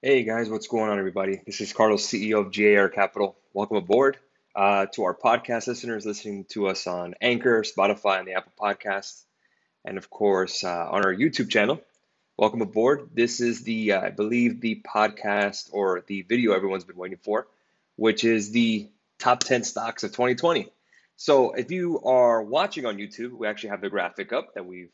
Hey guys, what's going on, everybody? This is Carlos, CEO of GAR Capital. Welcome aboard uh, to our podcast listeners listening to us on Anchor, Spotify, and the Apple Podcasts, and of course uh, on our YouTube channel. Welcome aboard. This is the, uh, I believe, the podcast or the video everyone's been waiting for, which is the top 10 stocks of 2020. So if you are watching on YouTube, we actually have the graphic up that we've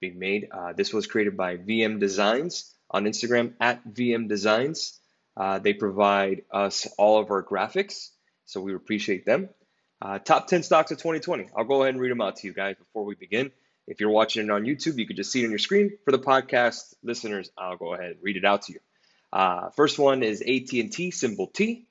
been made. Uh, this was created by VM Designs on Instagram at VM Designs. Uh, they provide us all of our graphics, so we appreciate them. Uh, top 10 stocks of 2020. I'll go ahead and read them out to you guys before we begin. If you're watching it on YouTube, you could just see it on your screen. For the podcast listeners, I'll go ahead and read it out to you. Uh, first one is AT&T, symbol T.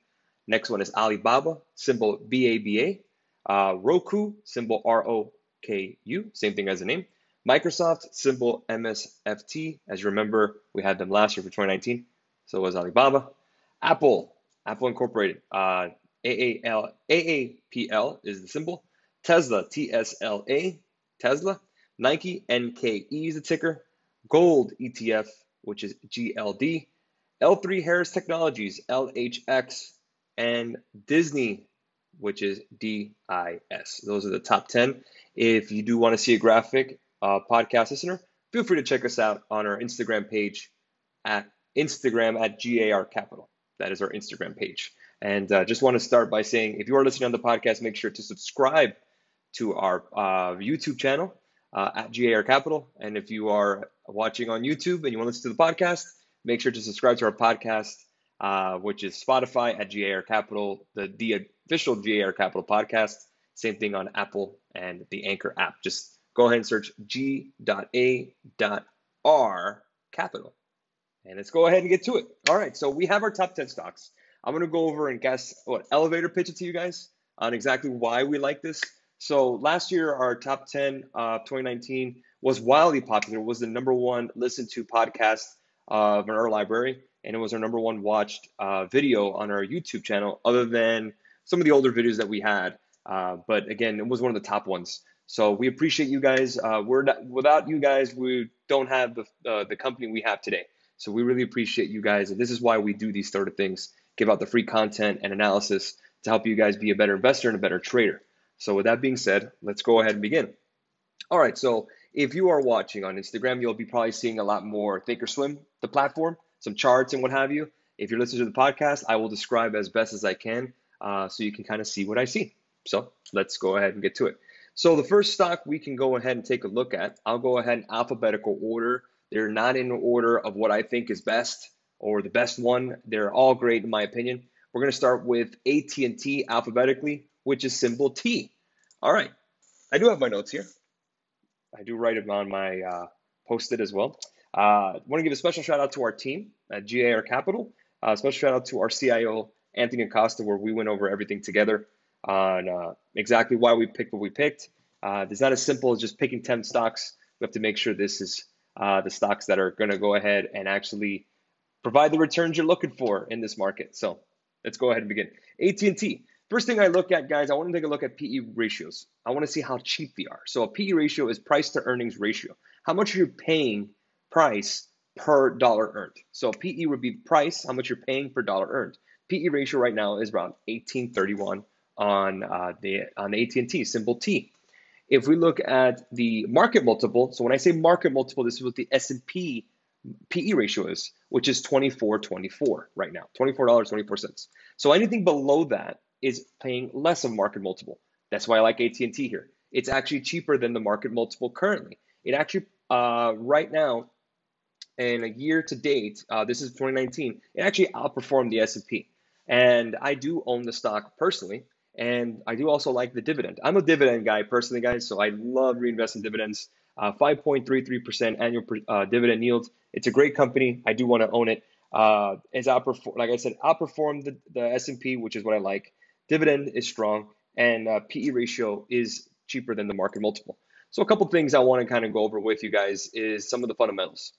Next one is Alibaba, symbol BABA. Uh, Roku, symbol ROKU, same thing as the name. Microsoft, symbol MSFT. As you remember, we had them last year for 2019. So was Alibaba. Apple, Apple Incorporated. Uh, AAL, AAPL is the symbol. Tesla, TSLA, Tesla. Nike, NKE is the ticker. Gold ETF, which is GLD. L3 Harris Technologies, LHX. And Disney, which is DIS. Those are the top 10. If you do want to see a graphic, uh, podcast listener, feel free to check us out on our Instagram page at Instagram at GAR Capital. That is our Instagram page. And uh, just want to start by saying if you are listening on the podcast, make sure to subscribe to our uh, YouTube channel uh, at GAR Capital. And if you are watching on YouTube and you want to listen to the podcast, make sure to subscribe to our podcast, uh, which is Spotify at GAR Capital, the, the official GAR Capital podcast. Same thing on Apple and the Anchor app. Just go ahead and search G.A.R capital. And let's go ahead and get to it. All right, so we have our top 10 stocks. I'm gonna go over and guess what elevator pitch it to you guys on exactly why we like this. So last year, our top 10 uh, 2019 was wildly popular. It was the number one listened to podcast of our library, and it was our number one watched uh, video on our YouTube channel, other than some of the older videos that we had. Uh, but again, it was one of the top ones. So we appreciate you guys. Uh, we're not, without you guys, we don't have the uh, the company we have today. So we really appreciate you guys, and this is why we do these sort of things: give out the free content and analysis to help you guys be a better investor and a better trader. So with that being said, let's go ahead and begin. All right. So if you are watching on Instagram, you'll be probably seeing a lot more Thinkorswim, the platform, some charts and what have you. If you're listening to the podcast, I will describe as best as I can, uh, so you can kind of see what I see. So let's go ahead and get to it. So the first stock we can go ahead and take a look at, I'll go ahead in alphabetical order. They're not in order of what I think is best or the best one. They're all great in my opinion. We're going to start with AT&T alphabetically, which is symbol T. All right. I do have my notes here. I do write them on my uh, post-it as well. I uh, want to give a special shout out to our team at GAR Capital. Uh, special shout out to our CIO, Anthony Acosta, where we went over everything together on uh, exactly why we picked what we picked. Uh, it's not as simple as just picking 10 stocks. We have to make sure this is uh, the stocks that are going to go ahead and actually provide the returns you're looking for in this market. So let's go ahead and begin. AT&T. First thing I look at, guys, I want to take a look at PE ratios. I want to see how cheap they are. So a PE ratio is price to earnings ratio. How much are you paying price per dollar earned? So PE would be price, how much you're paying per dollar earned. PE ratio right now is around 1831 on uh, the on AT&T, symbol T. If we look at the market multiple, so when I say market multiple, this is what the S&P PE ratio is, which is 24.24 right now, $24.24. So anything below that is paying less of market multiple. That's why I like AT&T here. It's actually cheaper than the market multiple currently. It actually uh, right now, in a year to date, uh, this is 2019, it actually outperformed the S&P. And I do own the stock personally. And I do also like the dividend. I'm a dividend guy personally, guys, so I love reinvesting dividends. Uh, 5.33% annual uh, dividend yield. It's a great company. I do want to own it. Uh, it's outperform, like I said, outperformed the, the S&P, which is what I like. Dividend is strong, and uh, PE ratio is cheaper than the market multiple. So a couple things I want to kind of go over with you guys is some of the fundamentals.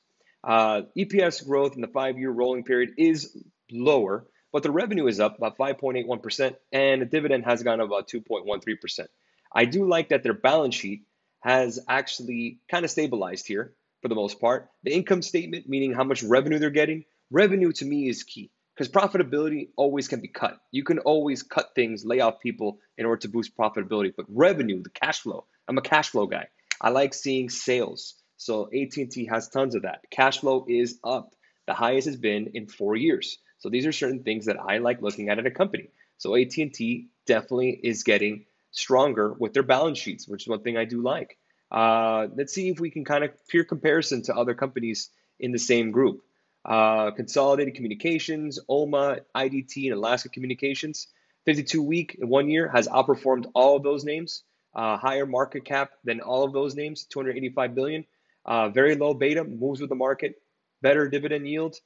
Uh, EPS growth in the five-year rolling period is lower but the revenue is up about 5.81%, and the dividend has gone up about 2.13%. I do like that their balance sheet has actually kind of stabilized here for the most part. The income statement, meaning how much revenue they're getting, Revenue to me is key because profitability always can be cut. You can always cut things, lay off people in order to boost profitability. But revenue, the cash flow, I'm a cash flow guy. I like seeing sales. So AT&T has tons of that. Cash flow is up. The highest has been in four years. So these are certain things that I like looking at at a company. So AT&T definitely is getting stronger with their balance sheets, which is one thing I do like. Uh, let's see if we can kind of peer comparison to other companies in the same group. Uh, Consolidated Communications, OMA, IDT, and Alaska Communications. 52 week in one year has outperformed all of those names. Uh, higher market cap than all of those names, 285 billion. Uh, very low beta, moves with the market. Better dividend yield.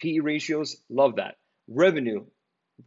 PE ratios, love that. Revenue,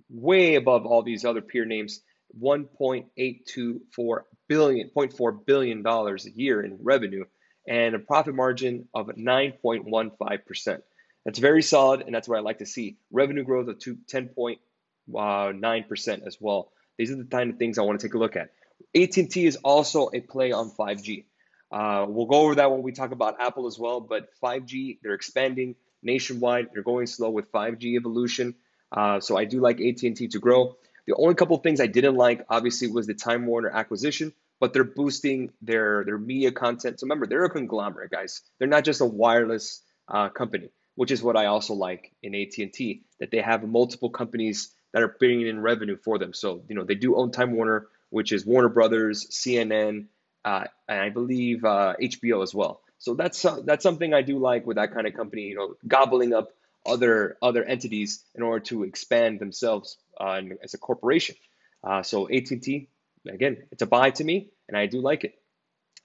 way above all these other peer names. 1.824 billion, 0.4 billion dollars a year in revenue, and a profit margin of 9.15 percent. That's very solid, and that's what I like to see. Revenue growth of 10.9% as well. These are the kind of things I want to take a look at. AT&T is also a play on 5G. Uh, we'll go over that when we talk about Apple as well, but 5G, they're expanding nationwide. They're going slow with 5G evolution. Uh, so I do like AT&T to grow. The only couple things I didn't like, obviously, was the Time Warner acquisition, but they're boosting their, their media content. So remember, they're a conglomerate, guys. They're not just a wireless uh, company which is what I also like in AT&T that they have multiple companies that are bringing in revenue for them. So you know they do own Time Warner, which is Warner Brothers, CNN, uh, and I believe uh, HBO as well. So that's that's something I do like with that kind of company. You know, gobbling up other other entities in order to expand themselves uh, as a corporation. Uh, so AT&T, again, it's a buy to me, and I do like it.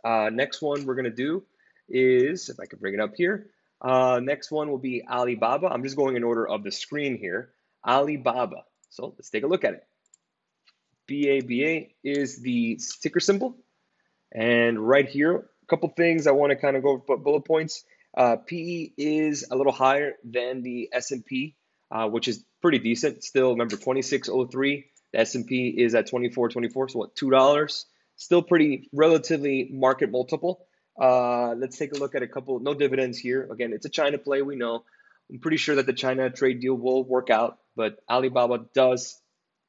Uh, next one we're gonna do is if I can bring it up here. Uh, next one will be Alibaba. I'm just going in order of the screen here. Alibaba. So let's take a look at it. BABA is the ticker symbol. And right here, a couple things I want to kind of go over bullet points. Uh, PE is a little higher than the S&P, uh, which is pretty decent. Still, remember 2603. The S&P is at 2424, so what, $2? Still pretty relatively market multiple. Uh, let's take a look at a couple, no dividends here. Again, it's a China play, we know. I'm pretty sure that the China trade deal will work out, but Alibaba does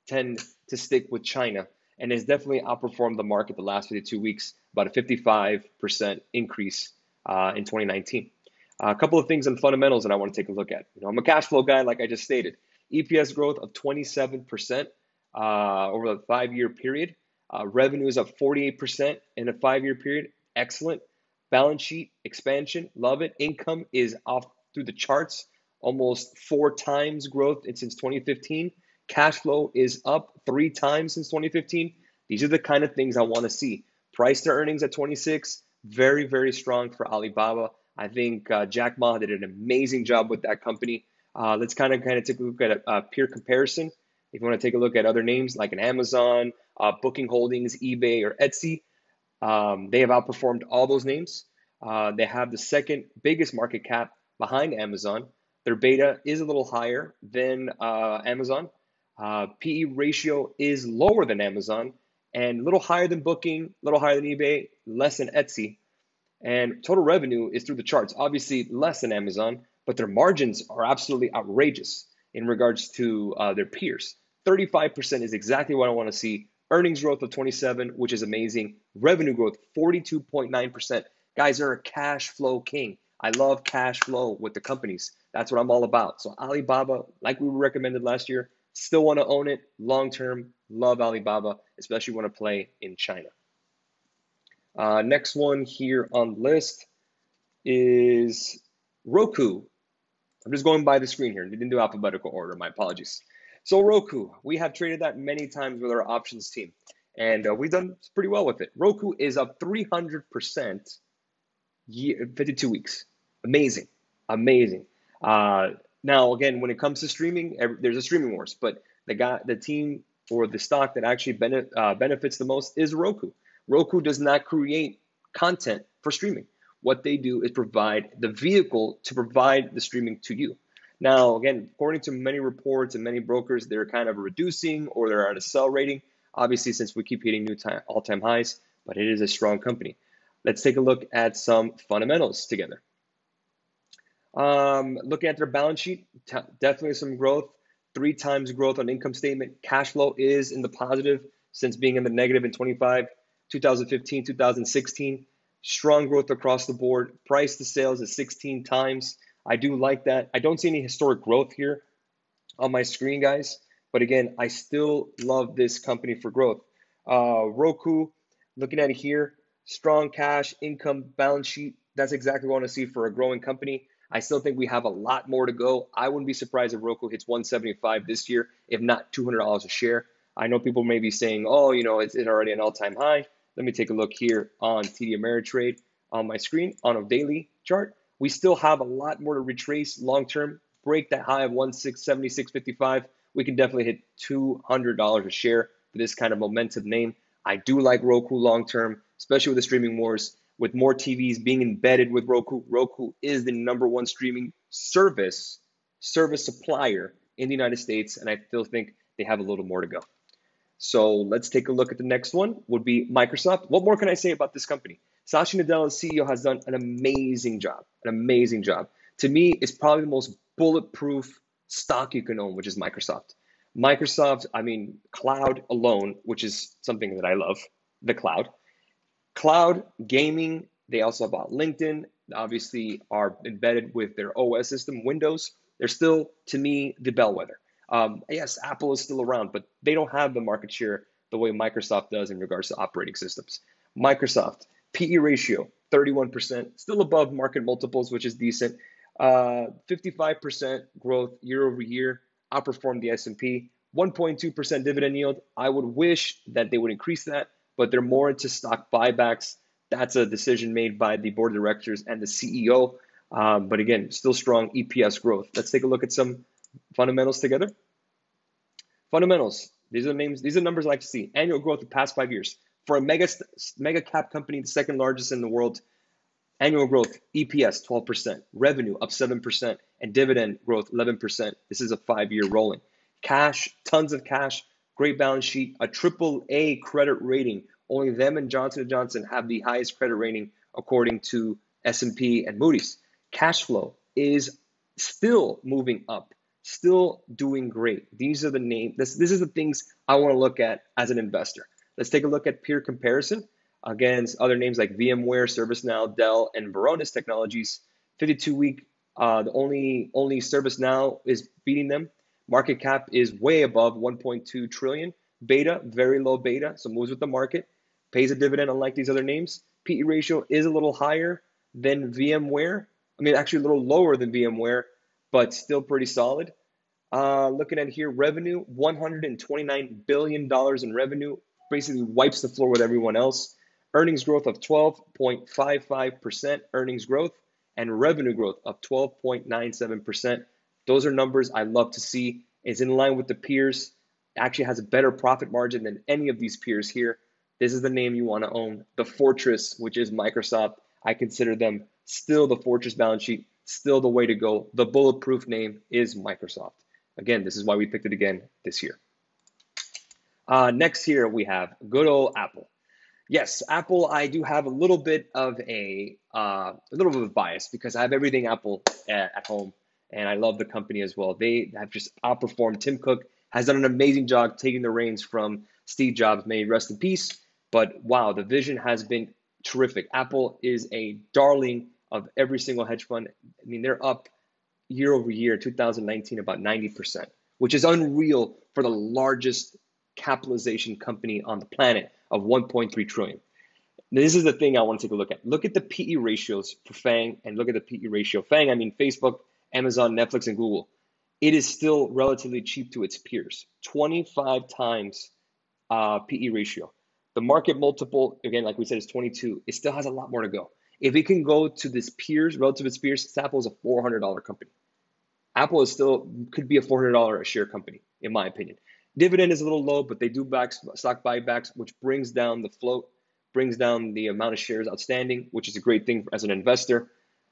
tend to stick with China and has definitely outperformed the market the last 52 weeks, about a 55% increase uh, in 2019. Uh, a couple of things on fundamentals that I want to take a look at. You know, I'm a cash flow guy, like I just stated. EPS growth of 27% uh, over the five-year period. Uh, revenue is up 48% in a five-year period. Excellent. Balance sheet expansion, love it. Income is off through the charts, almost four times growth since 2015. Cash flow is up three times since 2015. These are the kind of things I want to see. Price to earnings at 26, very, very strong for Alibaba. I think uh, Jack Ma did an amazing job with that company. Uh, let's kind of kind of take a look at a, a, peer comparison. If you want to take a look at other names like an Amazon, uh, Booking Holdings, eBay, or Etsy, um, they have outperformed all those names. Uh, they have the second biggest market cap behind Amazon. Their beta is a little higher than uh, Amazon. Uh, PE ratio is lower than Amazon and a little higher than Booking, a little higher than eBay, less than Etsy. And total revenue is through the charts, obviously less than Amazon, but their margins are absolutely outrageous in regards to uh, their peers. 35% is exactly what I want to see Earnings growth of 27, which is amazing. Revenue growth 42.9%. Guys they're a cash flow king. I love cash flow with the companies. That's what I'm all about. So Alibaba, like we recommended last year, still want to own it long term. Love Alibaba, especially want to play in China. Uh, next one here on the list is Roku. I'm just going by the screen here. We didn't do alphabetical order. My apologies. So Roku, we have traded that many times with our options team, and uh, we've done pretty well with it. Roku is up 300% year, 52 weeks. Amazing, amazing. Uh, now, again, when it comes to streaming, every, there's a streaming wars, but the guy, the team or the stock that actually bene, uh, benefits the most is Roku. Roku does not create content for streaming. What they do is provide the vehicle to provide the streaming to you. Now, again, according to many reports and many brokers, they're kind of reducing or they're at a sell rating. Obviously, since we keep hitting new time, all-time highs, but it is a strong company. Let's take a look at some fundamentals together. Um, looking at their balance sheet, t- definitely some growth. Three times growth on income statement. Cash flow is in the positive since being in the negative in 25, 2015, 2016. Strong growth across the board. Price to sales is 16 times. I do like that. I don't see any historic growth here on my screen, guys. But again, I still love this company for growth. Uh, Roku, looking at it here, strong cash, income, balance sheet. That's exactly what I want to see for a growing company. I still think we have a lot more to go. I wouldn't be surprised if Roku hits 175 this year, if not $200 a share. I know people may be saying, oh, you know, it's already an all-time high. Let me take a look here on TD Ameritrade on my screen on a daily chart. We still have a lot more to retrace long term. Break that high of 1676.55 we can definitely hit $200 a share for this kind of momentum name. I do like Roku long term, especially with the streaming wars. With more TVs being embedded with Roku, Roku is the number one streaming service service supplier in the United States, and I still think they have a little more to go. So let's take a look at the next one. Would be Microsoft. What more can I say about this company? Satya Nadella, CEO, has done an amazing job. An amazing job. To me, it's probably the most bulletproof stock you can own, which is Microsoft. Microsoft, I mean, cloud alone, which is something that I love, the cloud. Cloud, gaming, they also bought LinkedIn, obviously are embedded with their OS system, Windows. They're still, to me, the bellwether. Um, yes, Apple is still around, but they don't have the market share the way Microsoft does in regards to operating systems. Microsoft, PE ratio, 31%, still above market multiples, which is decent. Uh, 55% growth year over year, outperformed the S&P. 1.2% dividend yield. I would wish that they would increase that, but they're more into stock buybacks. That's a decision made by the board of directors and the CEO. Um, but again, still strong EPS growth. Let's take a look at some fundamentals together. Fundamentals. These are names. These are numbers I like to see. Annual growth the past five years for a mega mega cap company, the second largest in the world. Annual growth, EPS 12%, revenue up 7%, and dividend growth 11%. This is a five year rolling. Cash, tons of cash, great balance sheet, a triple A credit rating. Only them and Johnson & Johnson have the highest credit rating according to S&P and Moody's. Cash flow is still moving up, still doing great. These are the names. This, this is the things I want to look at as an investor. Let's take a look at peer comparison against other names like VMware, ServiceNow, Dell, and Varonis Technologies. 52 week, uh, the only only ServiceNow is beating them. Market cap is way above 1.2 trillion. Beta, very low beta, so moves with the market. Pays a dividend unlike these other names. PE ratio is a little higher than VMware. I mean, actually a little lower than VMware, but still pretty solid. Uh, looking at here, revenue, $129 billion in revenue, basically wipes the floor with everyone else earnings growth of 12.55% earnings growth, and revenue growth of 12.97%. Those are numbers I love to see. It's in line with the peers. Actually has a better profit margin than any of these peers here. This is the name you want to own. The Fortress, which is Microsoft. I consider them still the Fortress balance sheet, still the way to go. The bulletproof name is Microsoft. Again, this is why we picked it again this year. Uh, next here we have good old Apple. Yes, Apple. I do have a little bit of a uh, a little bit of bias because I have everything Apple at, at home, and I love the company as well. They have just outperformed. Tim Cook has done an amazing job taking the reins from Steve Jobs. May rest in peace. But wow, the vision has been terrific. Apple is a darling of every single hedge fund. I mean, they're up year over year, 2019, about 90%, which is unreal for the largest capitalization company on the planet of 1.3 trillion. Now, this is the thing I want to take a look at. Look at the PE ratios for FANG and look at the PE ratio. FANG, I mean Facebook, Amazon, Netflix, and Google. It is still relatively cheap to its peers. 25 times uh, PE ratio. The market multiple, again, like we said, is 22. It still has a lot more to go. If it can go to this peers, relative to its peers, Apple is a $400 company. Apple is still could be a $400 a share company, in my opinion. Dividend is a little low, but they do back stock buybacks, which brings down the float, brings down the amount of shares outstanding, which is a great thing as an investor.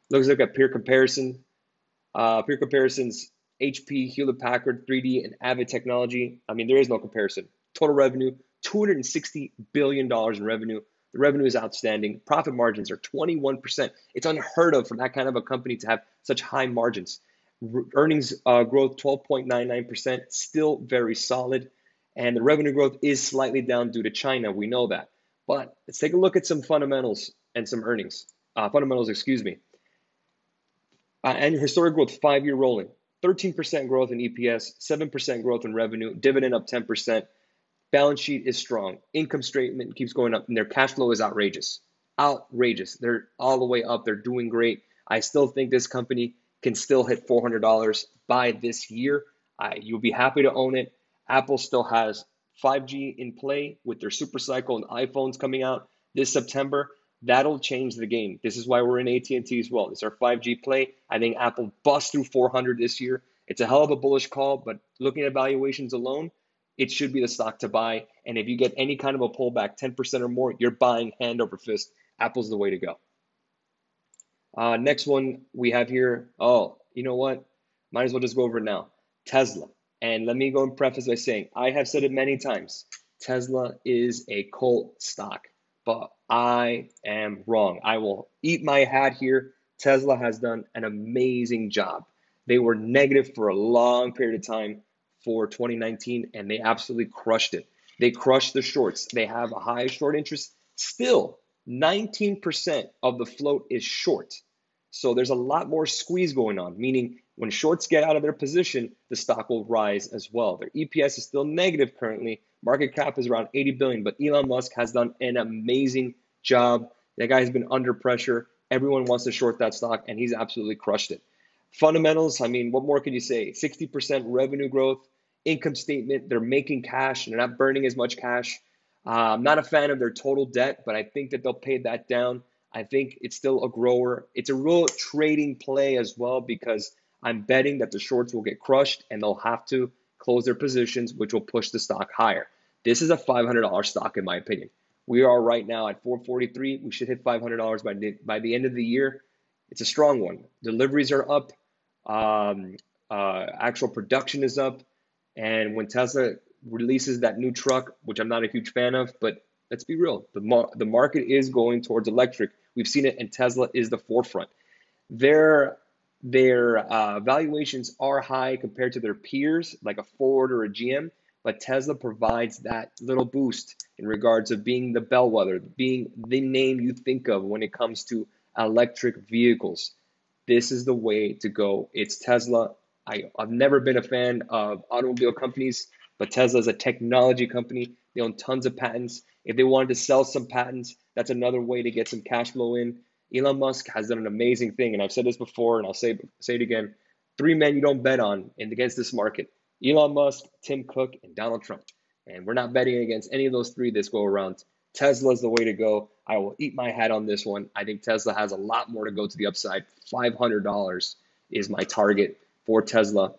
Let's look at peer comparison. Uh, peer comparisons: HP, Hewlett Packard, 3D, and Avid Technology. I mean, there is no comparison. Total revenue: 260 billion dollars in revenue, The revenue is outstanding. Profit margins are 21%. It's unheard of for that kind of a company to have such high margins. R- earnings uh, growth 12.99%, still very solid. And the revenue growth is slightly down due to China. We know that. But let's take a look at some fundamentals and some earnings. Uh, fundamentals, excuse me. Uh, and historic growth, five year rolling. 13% growth in EPS, 7% growth in revenue, dividend up 10%. Balance sheet is strong. Income statement keeps going up, and their cash flow is outrageous. Outrageous. They're all the way up. They're doing great. I still think this company can still hit $400 by this year. I, you'll be happy to own it. Apple still has 5G in play with their super cycle and iPhones coming out this September. That'll change the game. This is why we're in AT&T as well. It's our 5G play. I think Apple busts through 400 this year. It's a hell of a bullish call, but looking at valuations alone, it should be the stock to buy. And if you get any kind of a pullback, 10% or more, you're buying hand over fist. Apple's the way to go. Uh, next one we have here. Oh, you know what? Might as well just go over it now. Tesla. And let me go and preface by saying I have said it many times. Tesla is a cult stock, but I am wrong. I will eat my hat here. Tesla has done an amazing job. They were negative for a long period of time for 2019, and they absolutely crushed it. They crushed the shorts. They have a high short interest. Still, 19% of the float is short. So there's a lot more squeeze going on, meaning when shorts get out of their position, the stock will rise as well. Their EPS is still negative currently. Market cap is around 80 billion, but Elon Musk has done an amazing job. That guy has been under pressure. Everyone wants to short that stock, and he's absolutely crushed it. Fundamentals, I mean, what more can you say? 60% revenue growth, income statement, they're making cash, and they're not burning as much cash. Uh, I'm not a fan of their total debt, but I think that they'll pay that down. I think it's still a grower. It's a real trading play as well because I'm betting that the shorts will get crushed and they'll have to close their positions, which will push the stock higher. This is a $500 stock, in my opinion. We are right now at 443. We should hit $500 by the, by the end of the year. It's a strong one. Deliveries are up. Um, uh, actual production is up. And when Tesla releases that new truck, which I'm not a huge fan of, but let's be real, the, mar- the market is going towards electric. We've seen it, and Tesla is the forefront. Their their uh, valuations are high compared to their peers, like a Ford or a GM, but Tesla provides that little boost in regards of being the bellwether, being the name you think of when it comes to electric vehicles. This is the way to go. It's Tesla. I, I've never been a fan of automobile companies, but Tesla is a technology company. They own tons of patents. If they wanted to sell some patents, that's another way to get some cash flow in. Elon Musk has done an amazing thing, and I've said this before, and I'll say say it again. Three men you don't bet on in against this market: Elon Musk, Tim Cook, and Donald Trump. And we're not betting against any of those three this go around. Tesla is the way to go. I will eat my hat on this one. I think Tesla has a lot more to go to the upside. $500 is my target for Tesla.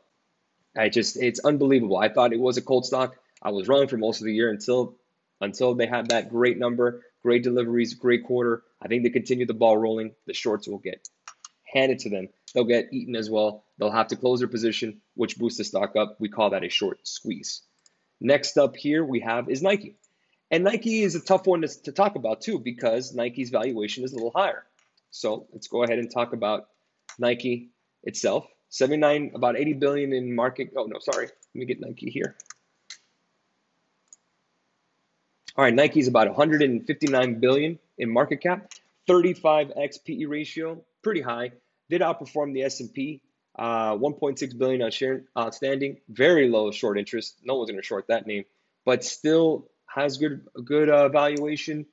I just, it's unbelievable. I thought it was a cold stock. I was wrong for most of the year until until they had that great number, great deliveries, great quarter. I think they continue the ball rolling. The shorts will get handed to them. They'll get eaten as well. They'll have to close their position, which boosts the stock up. We call that a short squeeze. Next up here we have is Nike. And Nike is a tough one to, to talk about too because Nike's valuation is a little higher. So let's go ahead and talk about Nike itself. 79, about 80 billion in market. Oh no, sorry. Let me get Nike here. All right, Nike's about 159 billion in market cap, 35x PE ratio, pretty high. Did outperform the S&P, uh, 1.6 billion outstanding, very low short interest. No one's going to short that name, but still has good good uh, valuation.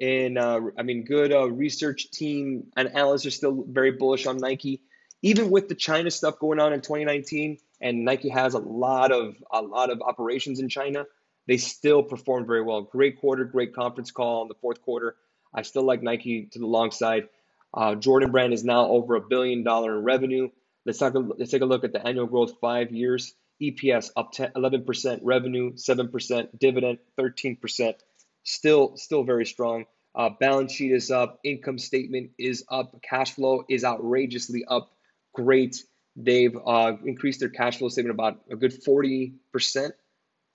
And uh, I mean, good uh, research team and analysts are still very bullish on Nike, even with the China stuff going on in 2019. And Nike has a lot of a lot of operations in China they still performed very well. Great quarter, great conference call in the fourth quarter. I still like Nike to the long side. Uh, Jordan Brand is now over a billion dollar in revenue. Let's talk. Let's take a look at the annual growth five years. EPS up 10, 11%, revenue 7%, dividend 13%. Still, still very strong. Uh, balance sheet is up. Income statement is up. Cash flow is outrageously up. Great. They've uh, increased their cash flow statement about a good 40%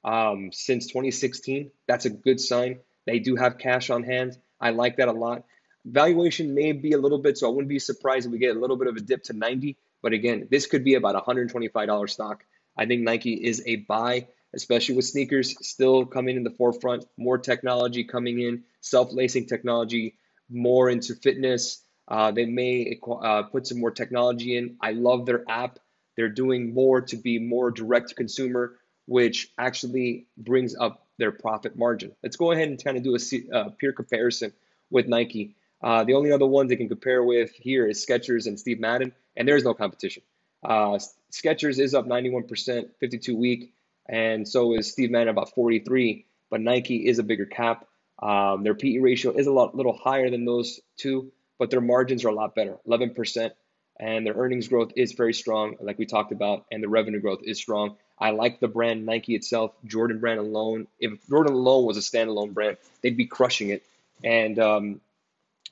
um, since 2016. That's a good sign. They do have cash on hand. I like that a lot. Valuation may be a little bit, so I wouldn't be surprised if we get a little bit of a dip to 90. But again, this could be about $125 stock. I think Nike is a buy, especially with sneakers still coming in the forefront, more technology coming in, self lacing technology, more into fitness. Uh, they may uh, put some more technology in. I love their app. They're doing more to be more direct to consumer, which actually brings up their profit margin. Let's go ahead and kind of do a uh, peer comparison with Nike. Uh, the only other ones they can compare with here is Skechers and Steve Madden, and there's no competition. Uh, Skechers is up 91%, 52 week, and so is Steve Madden about 43. But Nike is a bigger cap. Um, their PE ratio is a lot, little higher than those two, but their margins are a lot better, 11%, and their earnings growth is very strong, like we talked about, and the revenue growth is strong. I like the brand Nike itself, Jordan brand alone. If Jordan alone was a standalone brand, they'd be crushing it. And um,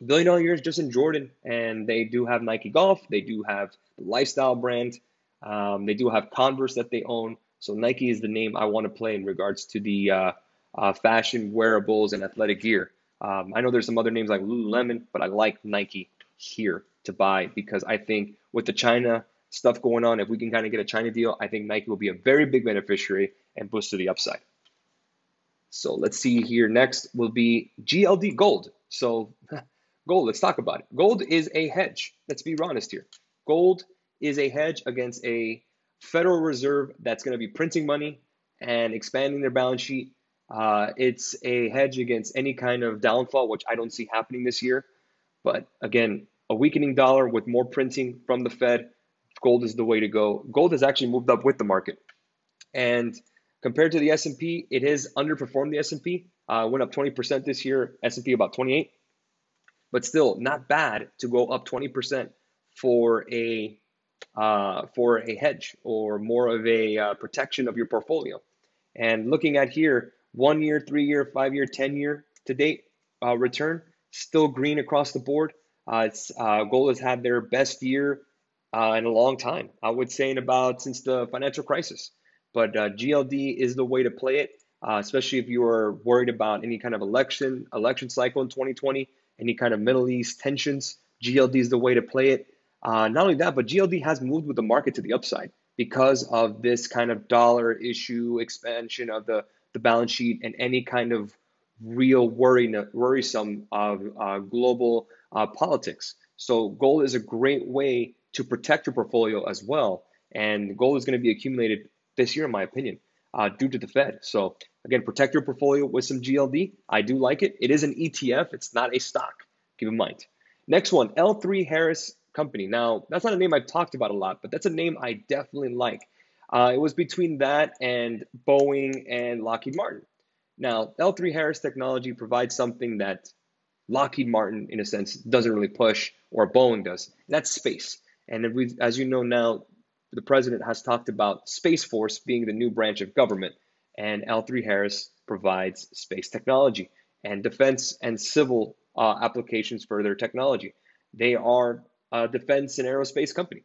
billion dollar years just in Jordan, and they do have Nike Golf, they do have the lifestyle brand, um, they do have Converse that they own. So Nike is the name I want to play in regards to the uh, uh, fashion wearables and athletic gear. Um, I know there's some other names like Lululemon, but I like Nike here to buy because I think with the China stuff going on, if we can kind of get a China deal, I think Nike will be a very big beneficiary and boost to the upside. So let's see here. Next will be GLD Gold. So gold, let's talk about it. Gold is a hedge. Let's be honest here. Gold is a hedge against a Federal Reserve that's going to be printing money and expanding their balance sheet. Uh, it's a hedge against any kind of downfall, which I don't see happening this year. But again, a weakening dollar with more printing from the Fed, gold is the way to go. Gold has actually moved up with the market, and compared to the S&P, it has underperformed the S&P. Uh, went up 20% this year. S&P about 28, but still not bad to go up 20% for a uh, for a hedge or more of a uh, protection of your portfolio. And looking at here, one year, three year, five year, 10 year to date uh, return, still green across the board. Uh, it's uh, gold has had their best year uh, in a long time. I would say in about since the financial crisis. But uh, GLD is the way to play it, uh, especially if you are worried about any kind of election election cycle in 2020, any kind of Middle East tensions. GLD is the way to play it. Uh, not only that, but GLD has moved with the market to the upside because of this kind of dollar issue expansion of the, the balance sheet and any kind of real worry, worrisome of uh, global uh, politics. So gold is a great way to protect your portfolio as well. And gold is going to be accumulated this year, in my opinion, uh, due to the Fed. So again, protect your portfolio with some GLD. I do like it. It is an ETF. It's not a stock. Keep in mind. Next one, L3 Harris Company. Now, that's not a name I've talked about a lot, but that's a name I definitely like. Uh, it was between that and Boeing and Lockheed Martin. Now, L3 Harris Technology provides something that Lockheed Martin, in a sense, doesn't really push, or Boeing does. That's space. And we, as you know now, the president has talked about Space Force being the new branch of government, and L3 Harris provides space technology and defense and civil uh, applications for their technology. They are a defense and aerospace company.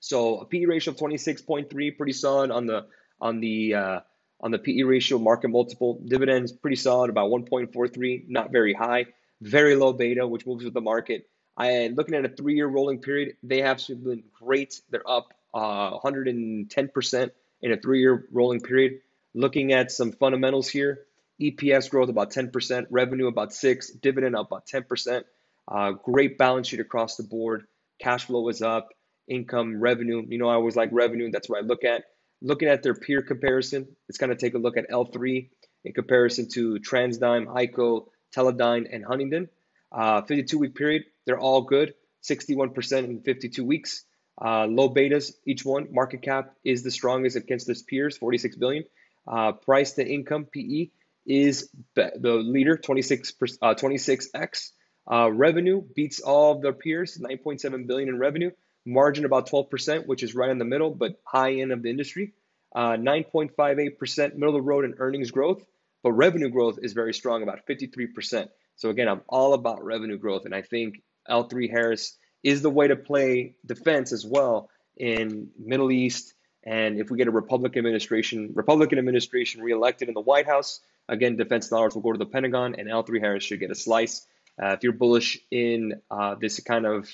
So a PE ratio of 26.3, pretty solid on the on the uh, on the PE ratio market multiple. Dividends pretty solid, about 1.43, not very high. Very low beta, which moves with the market. I looking at a three-year rolling period, they have been great. They're up uh, 110% in a three-year rolling period. Looking at some fundamentals here, EPS growth about 10%, revenue about six, dividend up about 10%. Uh, great balance sheet across the board. Cash flow is up, income, revenue. You know, I always like revenue. That's what I look at. Looking at their peer comparison, it's going to take a look at L3 in comparison to TransDigm, HEICO, Teledyne, and Huntington. Uh, 52 week period, they're all good. 61% in 52 weeks. Uh, low betas, each one. Market cap is the strongest against its peers, 46 billion. Uh, price to income, PE, is the leader, 26 uh, 26x. Uh, revenue beats all of their peers, 9.7 billion in revenue. Margin about 12%, which is right in the middle, but high end of the industry. Uh, 9.58% middle of the road in earnings growth, but revenue growth is very strong, about 53%. So again, I'm all about revenue growth, and I think L3 Harris is the way to play defense as well in Middle East. And if we get a Republican administration, Republican administration reelected in the White House, Again, defense dollars will go to the Pentagon, and L3 Harris should get a slice. Uh, if you're bullish in uh, this kind of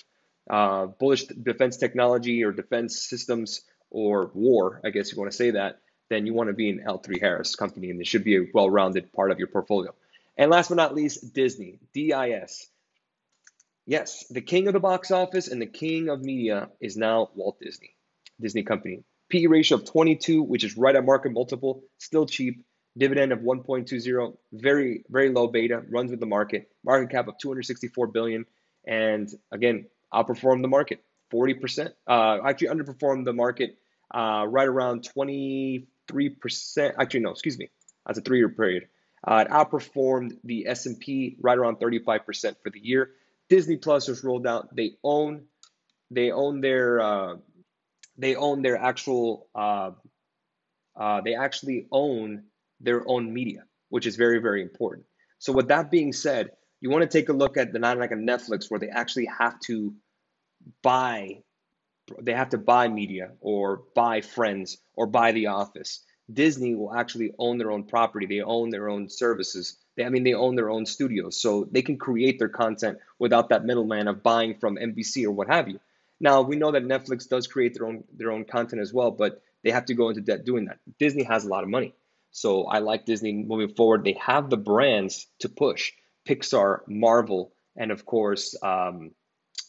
uh, bullish defense technology or defense systems or war, I guess you want to say that, then you want to be an L3 Harris company, and it should be a well rounded part of your portfolio. And last but not least, Disney, DIS. Yes, the king of the box office and the king of media is now Walt Disney, Disney Company. PE ratio of 22, which is right at market multiple, still cheap. Dividend of 1.20, very very low beta, runs with the market. Market cap of 264 billion, and again outperformed the market 40%. Uh, actually underperformed the market uh, right around 23%. Actually, no, excuse me. That's a three-year period. Uh, it outperformed the S&P right around 35% for the year. Disney Plus was rolled out. They own, they own their, uh, they own their actual, uh, uh, they actually own their own media, which is very, very important. So with that being said, you want to take a look at the not like a Netflix where they actually have to buy they have to buy media or buy friends or buy the office. Disney will actually own their own property. They own their own services. They, I mean, they own their own studios, so they can create their content without that middleman of buying from NBC or what have you. Now we know that Netflix does create their own their own content as well, but they have to go into debt doing that. Disney has a lot of money, so I like Disney moving forward. They have the brands to push Pixar, Marvel, and of course um,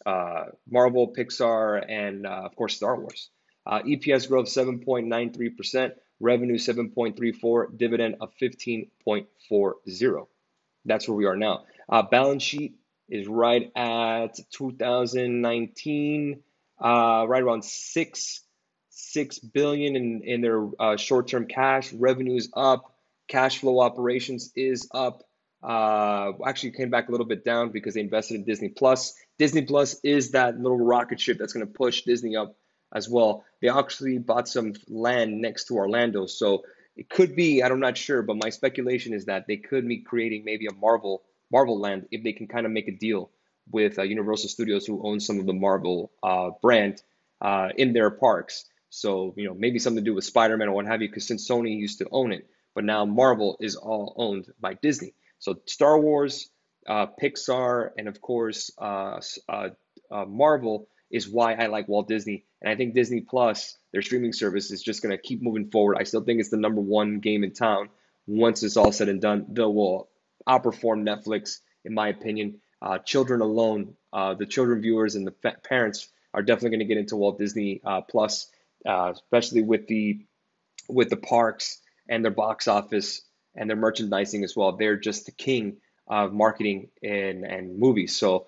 uh, Marvel, Pixar, and uh, of course Star Wars. Uh, EPS growth 7.93%, revenue 7.34, dividend of 15.40. That's where we are now. Uh, balance sheet is right at 2019, uh, right around six six billion in in their uh, short term cash. Revenues up, cash flow operations is up. Uh, actually came back a little bit down because they invested in Disney Plus. Disney Plus is that little rocket ship that's going to push Disney up as well. They actually bought some land next to Orlando, so it could be. I'm not sure, but my speculation is that they could be creating maybe a Marvel Marvel land if they can kind of make a deal with uh, Universal Studios, who owns some of the Marvel uh, brand uh, in their parks. So you know maybe something to do with Spider-Man or what have you, because since Sony used to own it, but now Marvel is all owned by Disney. So Star Wars, uh, Pixar, and of course uh, uh, Marvel is why I like Walt Disney. And I think Disney Plus, their streaming service, is just going to keep moving forward. I still think it's the number one game in town. Once it's all said and done, they will outperform Netflix, in my opinion. Uh, children alone, uh, the children viewers and the parents are definitely going to get into Walt Disney Plus, especially with the with the parks and their box office and their merchandising as well. They're just the king of marketing and, and movies. So,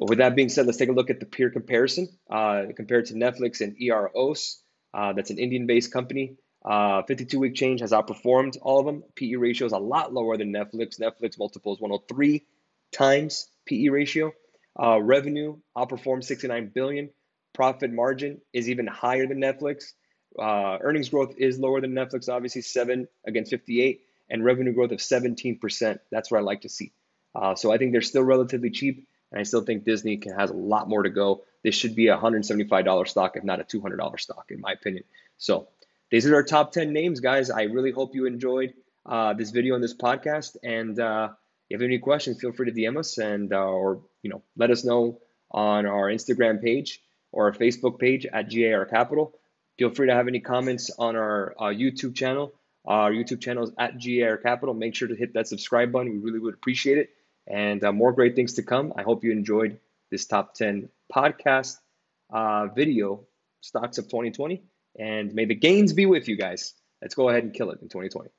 with that being said, let's take a look at the peer comparison uh, compared to Netflix and EROS. Uh, that's an Indian based company. Uh, 52 week change has outperformed all of them. PE ratio is a lot lower than Netflix. Netflix multiple is 103 times PE ratio. Uh, revenue outperformed 69 billion. Profit margin is even higher than Netflix. Uh, earnings growth is lower than Netflix, obviously, 7 against 58 and revenue growth of 17%. That's what I like to see. Uh, so I think they're still relatively cheap, and I still think Disney can, has a lot more to go. This should be a $175 stock, if not a $200 stock, in my opinion. So these are our top 10 names, guys. I really hope you enjoyed uh, this video and this podcast. And uh, if you have any questions, feel free to DM us and uh, or you know let us know on our Instagram page or our Facebook page at GAR Capital. Feel free to have any comments on our uh, YouTube channel. Our YouTube channel is at GAR Capital. Make sure to hit that subscribe button. We really would appreciate it. And uh, more great things to come. I hope you enjoyed this top 10 podcast uh, video, stocks of 2020. And may the gains be with you guys. Let's go ahead and kill it in 2020.